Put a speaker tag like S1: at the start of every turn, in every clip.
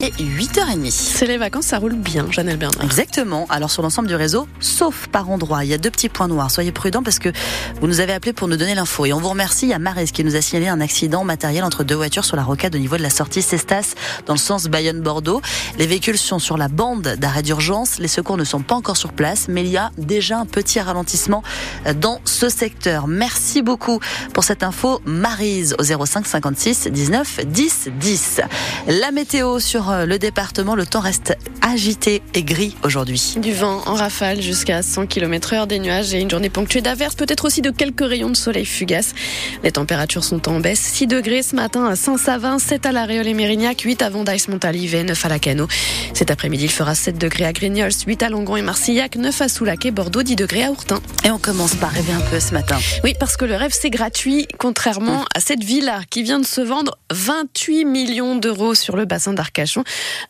S1: Et 8h30.
S2: C'est les vacances, ça roule bien, Janelle Bernard.
S1: Exactement. Alors sur l'ensemble du réseau, sauf par endroit, il y a deux petits points noirs. Soyez prudents parce que vous nous avez appelé pour nous donner l'info. Et on vous remercie. Il y a Marès qui nous a signalé un accident matériel entre deux voitures sur la rocade au niveau de la sortie Cestas dans le sens Bayonne-Bordeaux. Les véhicules sont sur la bande d'arrêt d'urgence. Les secours ne sont pas encore sur place, mais il y a déjà un petit ralentissement dans ce secteur. Merci beaucoup pour cette info. Marise au 05 56 19 10 10. La météo sur euh, le département, le temps reste agité et gris aujourd'hui.
S2: Du vent en rafale jusqu'à 100 km heure, des nuages et une journée ponctuée d'averses, peut-être aussi de quelques rayons de soleil fugaces. Les températures sont en baisse. 6 degrés ce matin à Saint-Savin, 7 à La Réole et Mérignac, 8 à Vendaïs, Montalive et 9 à Lacano. Cet après-midi, il fera 7 degrés à Grignols, 8 à Langon et Marcillac, 9 à Soulac et Bordeaux, 10 degrés à Ourtin.
S1: Et on commence par rêver un peu ce matin.
S2: Oui, parce que le rêve, c'est gratuit, contrairement à cette villa qui vient de se vendre 28 millions d'euros sur le bassin d'Arcachon.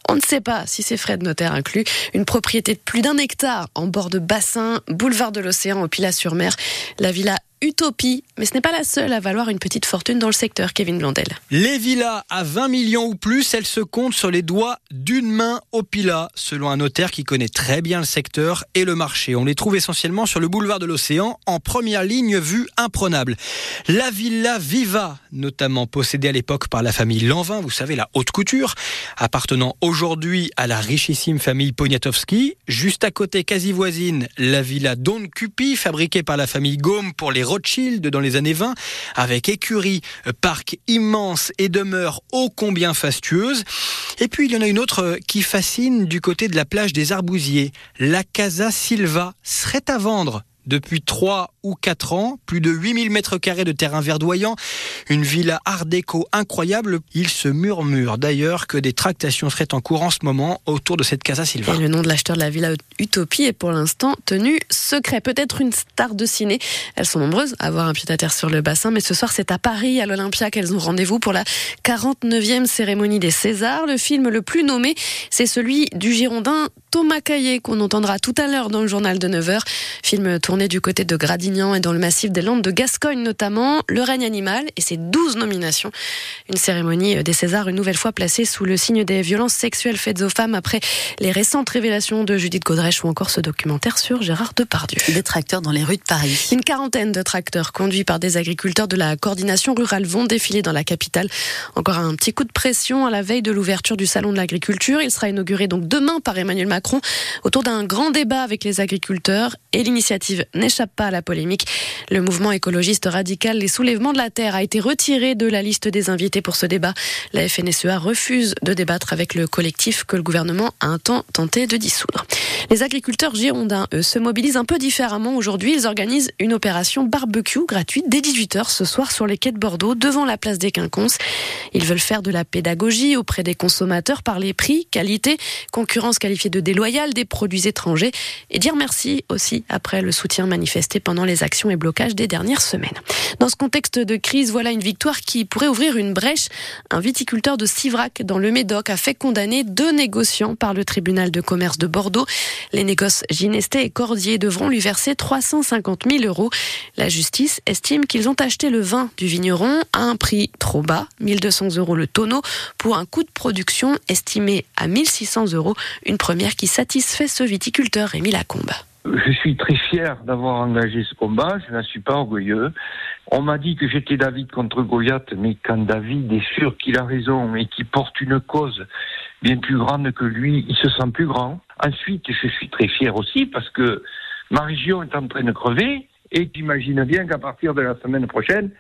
S2: On ne sait pas si c'est frais de notaire inclus. Une propriété de plus d'un hectare en bord de bassin, boulevard de l'Océan au Pilat-sur-Mer. La villa Utopie, mais ce n'est pas la seule à valoir une petite fortune dans le secteur, Kevin Blondel.
S3: Les villas à 20 millions ou plus, elles se comptent sur les doigts d'une main au Pilat, selon un notaire qui connaît très bien le secteur et le marché. On les trouve essentiellement sur le boulevard de l'Océan, en première ligne vue imprenable. La villa Viva, notamment possédée à l'époque par la famille Lanvin, vous savez, la haute couture, appartenant aujourd'hui à la richissime famille Poniatowski. Juste à côté, quasi voisine, la villa Don Cupi, fabriquée par la famille Gaume pour les Rothschild dans les années 20, avec écurie, parc immense et demeure ô combien fastueuse. Et puis il y en a une autre qui fascine du côté de la plage des Arbousiers. La Casa Silva serait à vendre depuis 3 ou 4 ans, plus de 8000 mètres carrés de terrain verdoyant, une villa art déco incroyable. Il se murmure d'ailleurs que des tractations seraient en cours en ce moment autour de cette Casa Silva.
S2: Et le nom de l'acheteur de la villa Utopie est pour l'instant tenu secret. Peut-être une star de ciné. Elles sont nombreuses à avoir un pied à terre sur le bassin, mais ce soir c'est à Paris, à l'Olympia, qu'elles ont rendez-vous pour la 49e cérémonie des Césars. Le film le plus nommé, c'est celui du Girondin Thomas Caillé qu'on entendra tout à l'heure dans le journal de 9h. Film tourné du côté de Gradignan et dans le massif des Landes de Gascogne notamment. Le règne animal et ses 12 nominations. Une cérémonie des Césars une nouvelle fois placée sous le signe des violences sexuelles faites aux femmes après les récentes révélations de Judith Godrèche ou encore ce documentaire sur Gérard Depardieu.
S1: Des tracteurs dans les rues de Paris.
S2: Une quarantaine de tracteurs conduits par des agriculteurs de la coordination rurale vont défiler dans la capitale. Encore un petit coup de pression à la veille de l'ouverture du salon de l'agriculture. Il sera inauguré donc demain par Emmanuel Macron Autour d'un grand débat avec les agriculteurs et l'initiative n'échappe pas à la polémique. Le mouvement écologiste radical Les Soulèvements de la Terre a été retiré de la liste des invités pour ce débat. La FNSEA refuse de débattre avec le collectif que le gouvernement a un temps tenté de dissoudre. Les agriculteurs girondins, eux, se mobilisent un peu différemment aujourd'hui. Ils organisent une opération barbecue gratuite dès 18h ce soir sur les quais de Bordeaux, devant la place des Quinconces. Ils veulent faire de la pédagogie auprès des consommateurs par les prix, qualité, concurrence qualifiée de déloyale des produits étrangers et dire merci aussi après le soutien manifesté pendant les actions et blocages des dernières semaines. Dans ce contexte de crise, voilà une victoire qui pourrait ouvrir une brèche. Un viticulteur de Sivrac dans le Médoc a fait condamner deux négociants par le tribunal de commerce de Bordeaux. Les négoces Ginesté et Cordier devront lui verser 350 000 euros. La justice estime qu'ils ont acheté le vin du vigneron à un prix trop bas, 1200 euros le tonneau, pour un coût de production estimé à 1600 euros. Une première qui satisfait ce viticulteur Rémi Lacombe.
S4: Je suis très fier d'avoir engagé ce combat, je n'en suis pas orgueilleux. On m'a dit que j'étais David contre Goliath, mais quand David est sûr qu'il a raison et qu'il porte une cause bien plus grande que lui, il se sent plus grand. Ensuite, je suis très fier aussi parce que ma région est en train de crever et j'imagine bien qu'à partir de la semaine prochaine,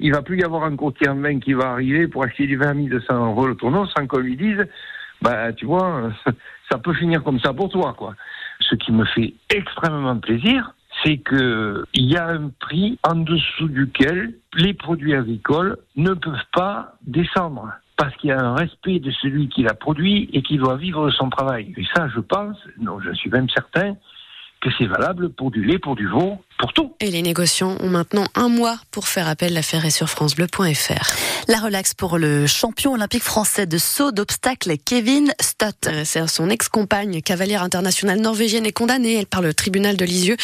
S4: il va plus y avoir un côté en vin qui va arriver pour acheter du vin à 1200 euros le tonneau sans qu'on lui dise, bah, tu vois, ça peut finir comme ça pour toi, quoi. Ce qui me fait extrêmement plaisir, c'est que il y a un prix en dessous duquel les produits agricoles ne peuvent pas descendre parce qu'il y a un respect de celui qui l'a produit et qui doit vivre son travail. Et ça, je pense, non, je suis même certain que c'est valable pour du lait, pour du veau, pour tout.
S2: Et les négociants ont maintenant un mois pour faire appel. L'affaire est sur francebleu.fr.
S1: La relaxe pour le champion olympique français de saut d'obstacle Kevin Stott.
S2: Euh, c'est son ex-compagne, cavalière internationale norvégienne, est condamnée. Elle parle au tribunal de Lisieux.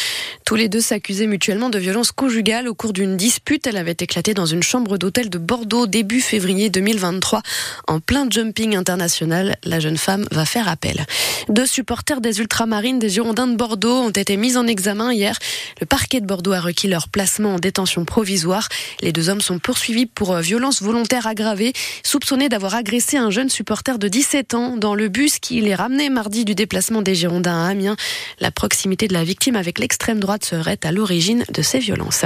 S2: Tous les deux s'accusaient mutuellement de violence conjugale. Au cours d'une dispute, elle avait éclaté dans une chambre d'hôtel de Bordeaux début février 2023. En plein jumping international, la jeune femme va faire appel. Deux supporters des ultramarines des Girondins de Bordeaux ont été mis en examen hier. Le parquet de Bordeaux a requis leur placement en détention provisoire. Les deux hommes sont poursuivis pour euh, violence volontaire aggravée, soupçonnés d'avoir agressé un jeune supporter de 17 ans dans le bus qui les ramenait mardi du déplacement des Girondins à Amiens. La proximité de la victime avec l'extrême droite serait à l'origine de ces violences.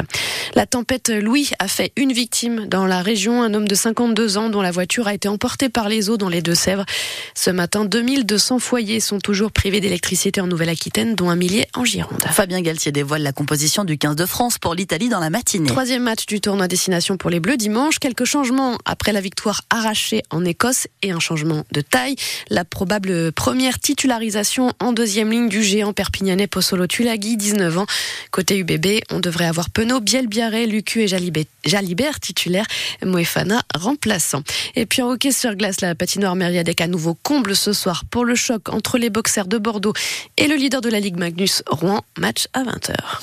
S2: La tempête Louis a fait une victime dans la région, un homme de 52 ans dont la voiture a été emportée par les eaux dans les Deux-Sèvres. Ce matin, 2200 foyers sont toujours privés d'électricité en Nouvelle-Aquitaine, dont un millier en Gironde.
S1: Fabien Galtier dévoile la composition du 15 de France pour l'Italie dans la matinée.
S2: Troisième match du tournoi destination pour les Bleus dimanche. Quelques changements après la victoire arrachée en Écosse et un changement de taille. La probable première titularisation en deuxième ligne du géant perpignanais Possolo Tulagi, 19 ans. Côté UBB, on devrait avoir Penaud, Bielbiaré, Lucu et Jalibert titulaire, Moefana remplaçant. Et puis en hockey sur glace, la patinoire Mériadec à nouveau comble ce soir pour le choc entre les boxers de Bordeaux et le leader de la Ligue Magnus Rouen. Match à 20h.